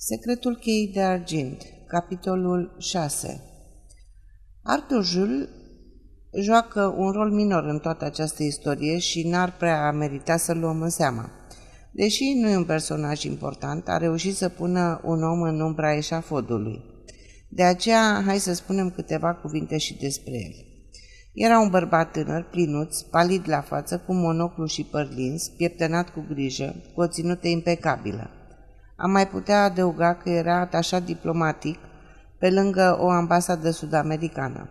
Secretul cheii de argint, capitolul 6 Arthur Jules joacă un rol minor în toată această istorie și n-ar prea merita să-l luăm în seama. Deși nu e un personaj important, a reușit să pună un om în umbra eșafodului. De aceea, hai să spunem câteva cuvinte și despre el. Era un bărbat tânăr, plinuț, palid la față, cu monoclu și păr lins, pieptănat cu grijă, cu o ținută impecabilă. Am mai putea adăuga că era atașat diplomatic pe lângă o ambasadă sud-americană.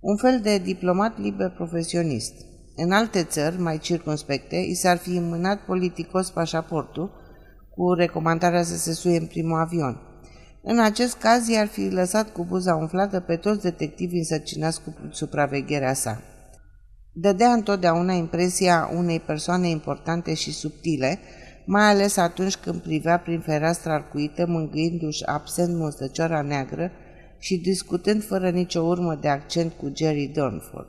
Un fel de diplomat liber profesionist. În alte țări, mai circunspecte, i s-ar fi înmânat politicos pașaportul cu recomandarea să se suie în primul avion. În acest caz, i-ar fi lăsat cu buza umflată pe toți detectivii însărcinați cu supravegherea sa. Dădea întotdeauna impresia unei persoane importante și subtile, mai ales atunci când privea prin fereastra arcuită, mângâindu-și absent mustăcioara neagră și discutând fără nicio urmă de accent cu Jerry Dornford.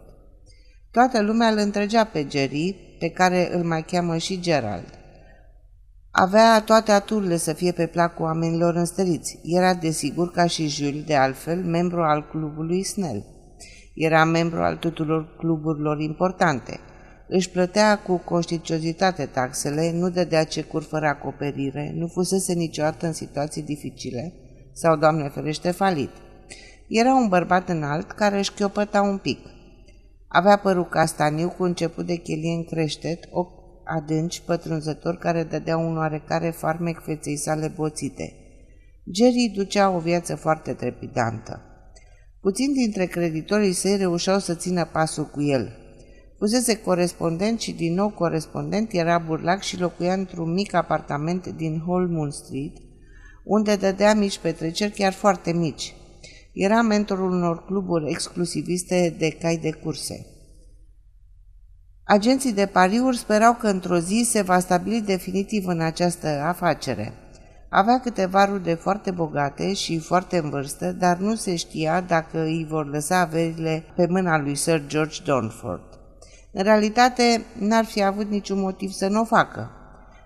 Toată lumea îl întregea pe Jerry, pe care îl mai cheamă și Gerald. Avea toate aturile să fie pe placul oamenilor înstăriți. Era desigur, ca și Jules, de altfel, membru al clubului Snell. Era membru al tuturor cluburilor importante – își plătea cu conștiinciozitate taxele, nu dădea cecuri fără acoperire, nu fusese niciodată în situații dificile sau, Doamne ferește, falit. Era un bărbat înalt care își chiopăta un pic. Avea părul castaniu cu început de chelie în creștet, ochi adânci, pătrunzători care dădeau un oarecare farmec feței sale boțite. Jerry ducea o viață foarte trepidantă. Puțin dintre creditorii săi reușeau să țină pasul cu el, Fusese corespondent și din nou corespondent, era burlac și locuia într-un mic apartament din Holmoon Street, unde dădea mici petreceri chiar foarte mici. Era mentorul unor cluburi exclusiviste de cai de curse. Agenții de pariuri sperau că într-o zi se va stabili definitiv în această afacere. Avea câteva rude foarte bogate și foarte în vârstă, dar nu se știa dacă îi vor lăsa averile pe mâna lui Sir George Donford. În realitate, n-ar fi avut niciun motiv să nu o facă.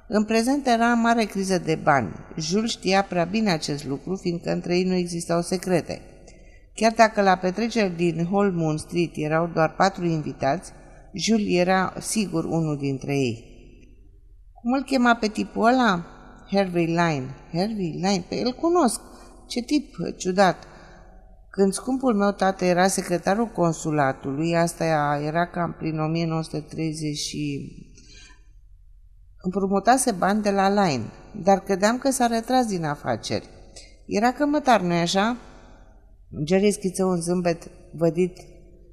În prezent era mare criză de bani. Jules știa prea bine acest lucru, fiindcă între ei nu existau secrete. Chiar dacă la petreceri din Holmoon Street erau doar patru invitați, Jules era sigur unul dintre ei. Cum îl chema pe tipul ăla? Harvey Line. Harvey Line? Pe el cunosc. Ce tip ciudat. Când scumpul meu tată era secretarul consulatului, asta era cam prin 1930 și împrumutase bani de la Line, dar credeam că s-a retras din afaceri. Era cămătar, nu-i așa? Jerry schiță un zâmbet vădit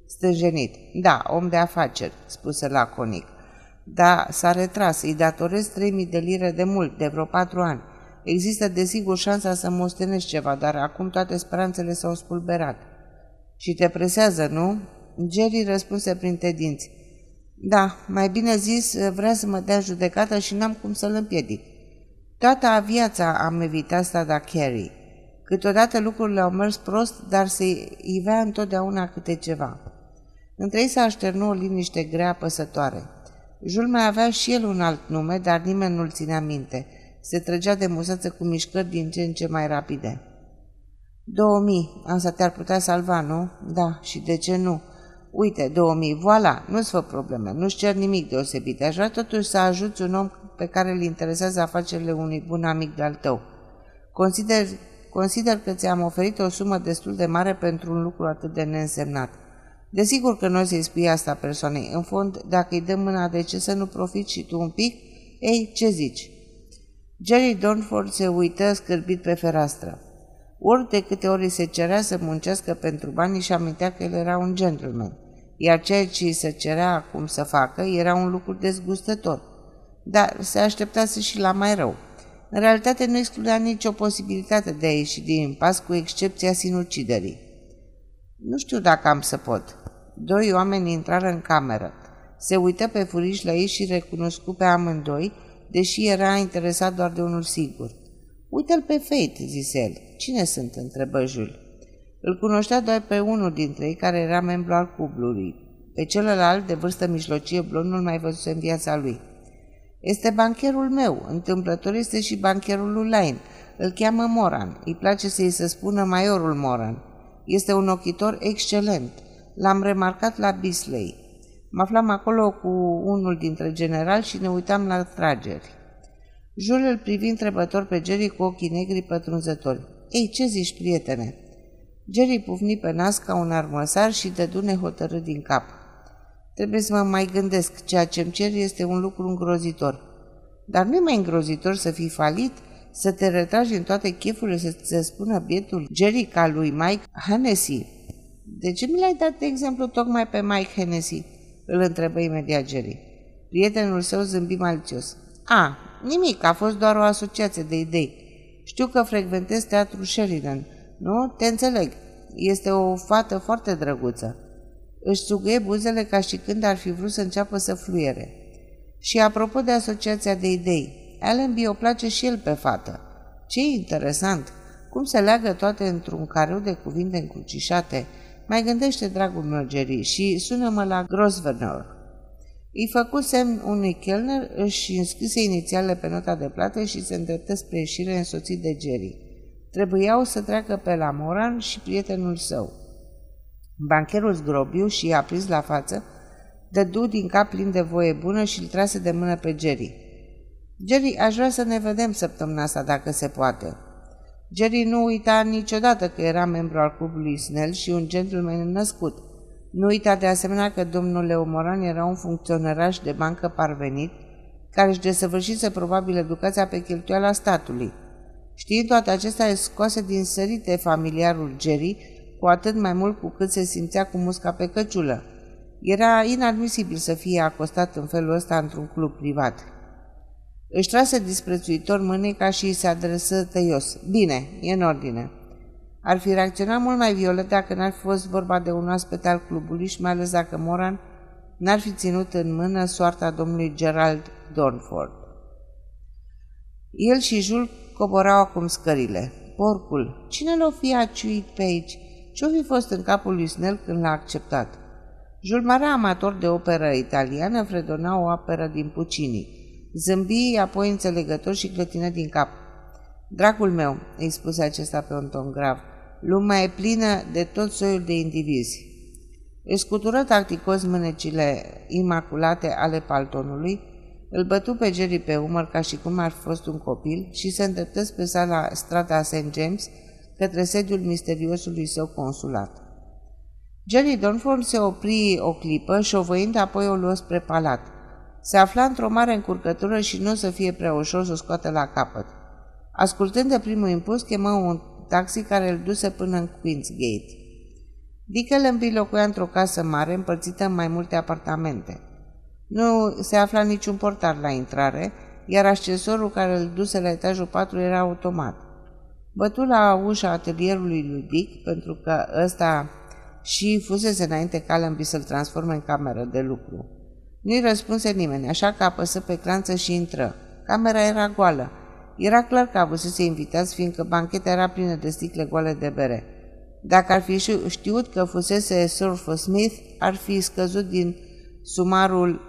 stânjenit. Da, om de afaceri, spuse laconic. Da, s-a retras, îi datorez 3000 de lire de mult, de vreo patru ani. Există desigur șansa să mostenești ceva, dar acum toate speranțele s-au spulberat. Și te presează, nu? Jerry răspunse printre dinți. Da, mai bine zis, vrea să mă dea judecată și n-am cum să-l împiedic. Toată viața am evitat stada Carrie. Câteodată lucrurile au mers prost, dar se ivea întotdeauna câte ceva. Între ei s-a așternut o liniște grea păsătoare. Jul mai avea și el un alt nume, dar nimeni nu-l ținea minte – se trăgea de musață cu mișcări din ce în ce mai rapide. 2000, asta te-ar putea salva, nu? Da, și de ce nu? Uite, 2000, voila, nu-ți fă probleme, nu-ți cer nimic deosebit. Aș vrea totuși să ajuți un om pe care îl interesează afacerile unui bun amic de-al tău. Consider, consider că ți-am oferit o sumă destul de mare pentru un lucru atât de neînsemnat. Desigur că nu o să-i spui asta persoanei. În fond, dacă îi dăm mâna, de ce să nu profiți și tu un pic? Ei, ce zici? Jerry Donford se uită scârbit pe fereastră. Ori de câte ori se cerea să muncească pentru bani și amintea că el era un gentleman, iar ceea ce îi se cerea acum să facă era un lucru dezgustător. Dar se așteptase și la mai rău. În realitate nu excludea nicio posibilitate de a ieși din impas, cu excepția sinuciderii. Nu știu dacă am să pot. Doi oameni intrară în cameră. Se uită pe furiș la ei și recunoscu pe amândoi, deși era interesat doar de unul sigur. Uite-l pe Fate, zise el. Cine sunt? întrebă Jules. Îl cunoștea doar pe unul dintre ei care era membru al cublului. Pe celălalt, de vârstă mijlocie, blond, nu-l mai văzuse în viața lui. Este bancherul meu, întâmplător este și bancherul lui Line. Îl cheamă Moran. Îi place să-i se spună Maiorul Moran. Este un ochitor excelent. L-am remarcat la Bisley. Mă aflam acolo cu unul dintre generali și ne uitam la trageri. Jules îl privi întrebător pe Jerry cu ochii negri pătrunzători. Ei, ce zici, prietene?" Jerry pufni pe nas ca un armăsar și dădu nehotărât din cap. Trebuie să mă mai gândesc. Ceea ce-mi cer este un lucru îngrozitor. Dar nu e mai îngrozitor să fii falit, să te retragi în toate chefurile, să se spună bietul Jerry ca lui Mike Hennessy. De ce mi l-ai dat de exemplu tocmai pe Mike Hennessy? Îl întrebă imediat Jerry. Prietenul său zâmbi malițios. A, nimic, a fost doar o asociație de idei. Știu că frecventez teatrul Sheridan. Nu? Te înțeleg. Este o fată foarte drăguță. Își suguie buzele ca și când ar fi vrut să înceapă să fluiere. Și apropo de asociația de idei, Allenby o place și el pe fată. Ce interesant! Cum se leagă toate într-un careu de cuvinte încrucișate? Mai gândește, dragul meu, Jerry, și sună-mă la Grosvenor. Îi făcu semn unui chelner, își înscrise inițiale pe nota de plată și se îndreptă spre ieșire însoțit de Jerry. Trebuiau să treacă pe la Moran și prietenul său. Bancherul zgrobiu și i-a prins la față, dădu din cap plin de voie bună și îl trase de mână pe Jerry. Jerry, aș vrea să ne vedem săptămâna asta dacă se poate. Jerry nu uita niciodată că era membru al clubului Snell și un gentleman născut. Nu uita de asemenea că domnul Leomoran era un funcționăraș de bancă parvenit, care își desăvârșise probabil educația pe cheltuiala statului. Știind toate acestea, scoase din sărite familiarul Jerry, cu atât mai mult cu cât se simțea cu musca pe căciulă. Era inadmisibil să fie acostat în felul ăsta într-un club privat. Își trase disprețuitor mâneca și îi se adresă tăios. Bine, e în ordine. Ar fi reacționat mult mai violent dacă n-ar fi fost vorba de un aspect al clubului și mai ales dacă Moran n-ar fi ținut în mână soarta domnului Gerald Dornford. El și Jules coborau acum scările. Porcul, cine l-o fi aciuit pe aici? Ce-o fi fost în capul lui Snell când l-a acceptat? Jules Mare, amator de operă italiană, fredona o operă din Puccini. Zâmbi apoi înțelegător și clătină din cap. Dragul meu, îi spuse acesta pe un ton grav, lumea e plină de tot soiul de indivizi. Își scutură tacticos mânecile imaculate ale paltonului, îl bătu pe Jerry pe umăr ca și cum ar fi fost un copil și se îndreptă spre sala strada St. James către sediul misteriosului său consulat. Jerry Donford se opri o clipă, șovăind apoi o luă spre palat. Se afla într-o mare încurcătură și nu o să fie prea ușor să o scoată la capăt. Ascultând de primul impuls, chemă un taxi care îl duse până în Queen's Gate. Dickelby locuia într-o casă mare împărțită în mai multe apartamente. Nu se afla niciun portar la intrare, iar ascensorul care îl duse la etajul 4 era automat. Bătu la ușa atelierului lui Dick, pentru că ăsta și fusese înainte Callenby să-l transforme în cameră de lucru. Nu-i răspunse nimeni, așa că apăsă pe clanță și intră. Camera era goală. Era clar că avusese invitați, fiindcă bancheta era plină de sticle goale de bere. Dacă ar fi știut că fusese Surfer Smith, ar fi scăzut din sumarul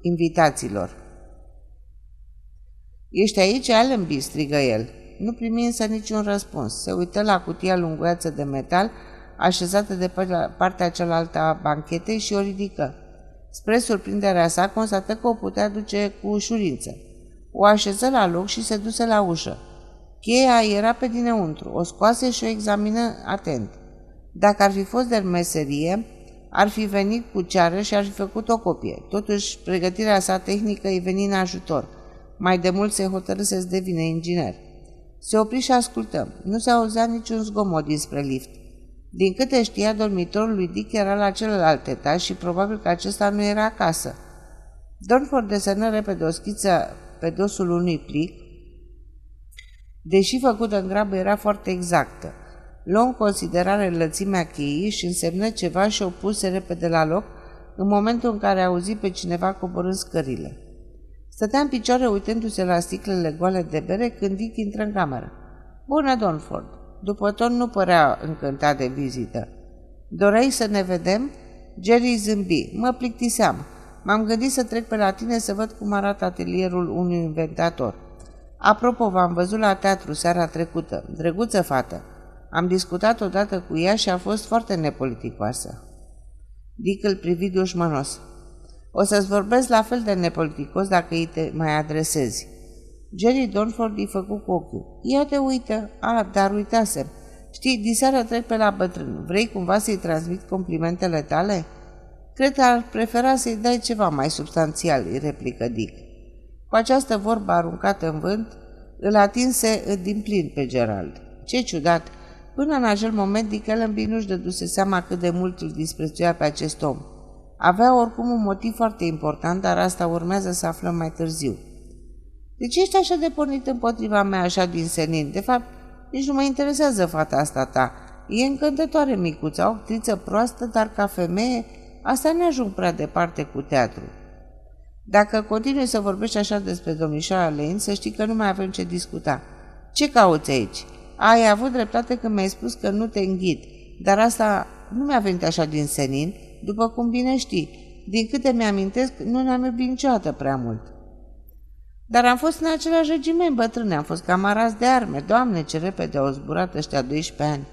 invitaților. Ești aici, Allenby?" strigă el. Nu primi însă niciun răspuns. Se uită la cutia lunguiață de metal așezată de partea cealaltă a banchetei și o ridică. Spre surprinderea sa, constată că o putea duce cu ușurință. O așeză la loc și se duse la ușă. Cheia era pe dinăuntru, o scoase și o examină atent. Dacă ar fi fost de meserie, ar fi venit cu ceară și ar fi făcut o copie. Totuși, pregătirea sa tehnică îi veni în ajutor. Mai de mult se hotărâse să devine inginer. Se opri și ascultă. Nu se auzea niciun zgomot dinspre lift. Din câte știa, dormitorul lui Dick era la celălalt etaj și probabil că acesta nu era acasă. Dornford desenă repede o schiță pe dosul unui plic, deși făcută în grabă era foarte exactă. Luă în considerare lățimea cheii și însemnă ceva și o puse repede la loc în momentul în care auzi pe cineva coborând scările. Stătea în picioare uitându-se la sticlele goale de bere când Dick intră în cameră. Bună, Donford! După tot nu părea încântat de vizită. Doreai să ne vedem? Jerry zâmbi. Mă plictiseam. M-am gândit să trec pe la tine să văd cum arată atelierul unui inventator. Apropo, v-am văzut la teatru seara trecută. Drăguță fată. Am discutat odată cu ea și a fost foarte nepoliticoasă. Dick îl privi dușmănos. O să-ți vorbesc la fel de nepoliticos dacă îi te mai adresezi. Jerry Donford îi făcut cu ochiul. Ia te uită. A, dar uitasem. Știi, diseară trec pe la bătrân. Vrei cumva să-i transmit complimentele tale? Cred că ar prefera să-i dai ceva mai substanțial, îi replică Dick. Cu această vorbă aruncată în vânt, îl atinse din plin pe Gerald. Ce ciudat! Până în acel moment, Dick Ellenby nu-și dăduse seama cât de mult îl disprețuia pe acest om. Avea oricum un motiv foarte important, dar asta urmează să aflăm mai târziu. De ce ești așa de pornit împotriva mea așa din senin? De fapt, nici nu mă interesează fata asta ta. E încântătoare micuță, o actriță proastă, dar ca femeie, asta ne ajung prea departe cu teatru. Dacă continui să vorbești așa despre domnișoara Lane, să știi că nu mai avem ce discuta. Ce cauți aici? Ai avut dreptate când mi-ai spus că nu te înghit, dar asta nu mi-a venit așa din senin, după cum bine știi. Din câte mi-amintesc, nu ne-am iubit niciodată prea mult. Dar am fost în același regiment bătrâne, am fost camarazi de arme. Doamne, ce repede au zburat ăștia 12 ani.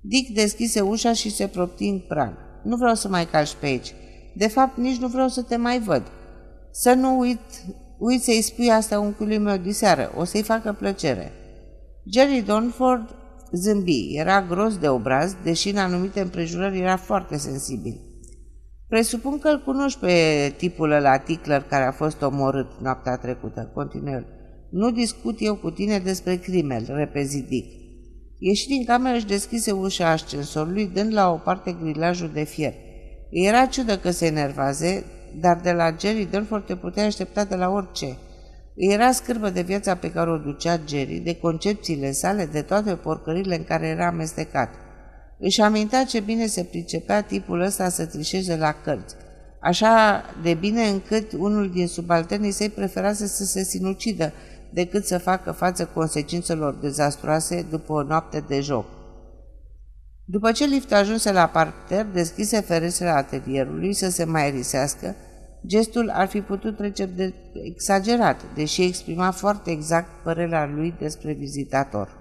Dick deschise ușa și se propti în prag. Nu vreau să mai calci pe aici. De fapt, nici nu vreau să te mai văd. Să nu uit, uit să-i spui asta unchiului meu diseară. O să-i facă plăcere. Jerry Donford zâmbi. Era gros de obraz, deși în anumite împrejurări era foarte sensibil. Presupun că îl cunoști pe tipul ăla, Tickler, care a fost omorât noaptea trecută, continuă Nu discut eu cu tine despre crime, repezi Dick. Ieși din cameră și deschise ușa ascensorului, dând la o parte grilajul de fier. Era ciudă că se enervaze, dar de la Jerry Durford te putea aștepta de la orice. Era scârbă de viața pe care o ducea Jerry, de concepțiile sale, de toate porcările în care era amestecat. Își amintea ce bine se pricepea tipul ăsta să trișeze la cărți, așa de bine încât unul din subalternii săi preferase să se sinucidă decât să facă față consecințelor dezastroase după o noapte de joc. După ce lift ajunse la parter, deschise ferestrele atelierului să se mai risească, gestul ar fi putut trece de exagerat, deși exprima foarte exact părerea lui despre vizitator.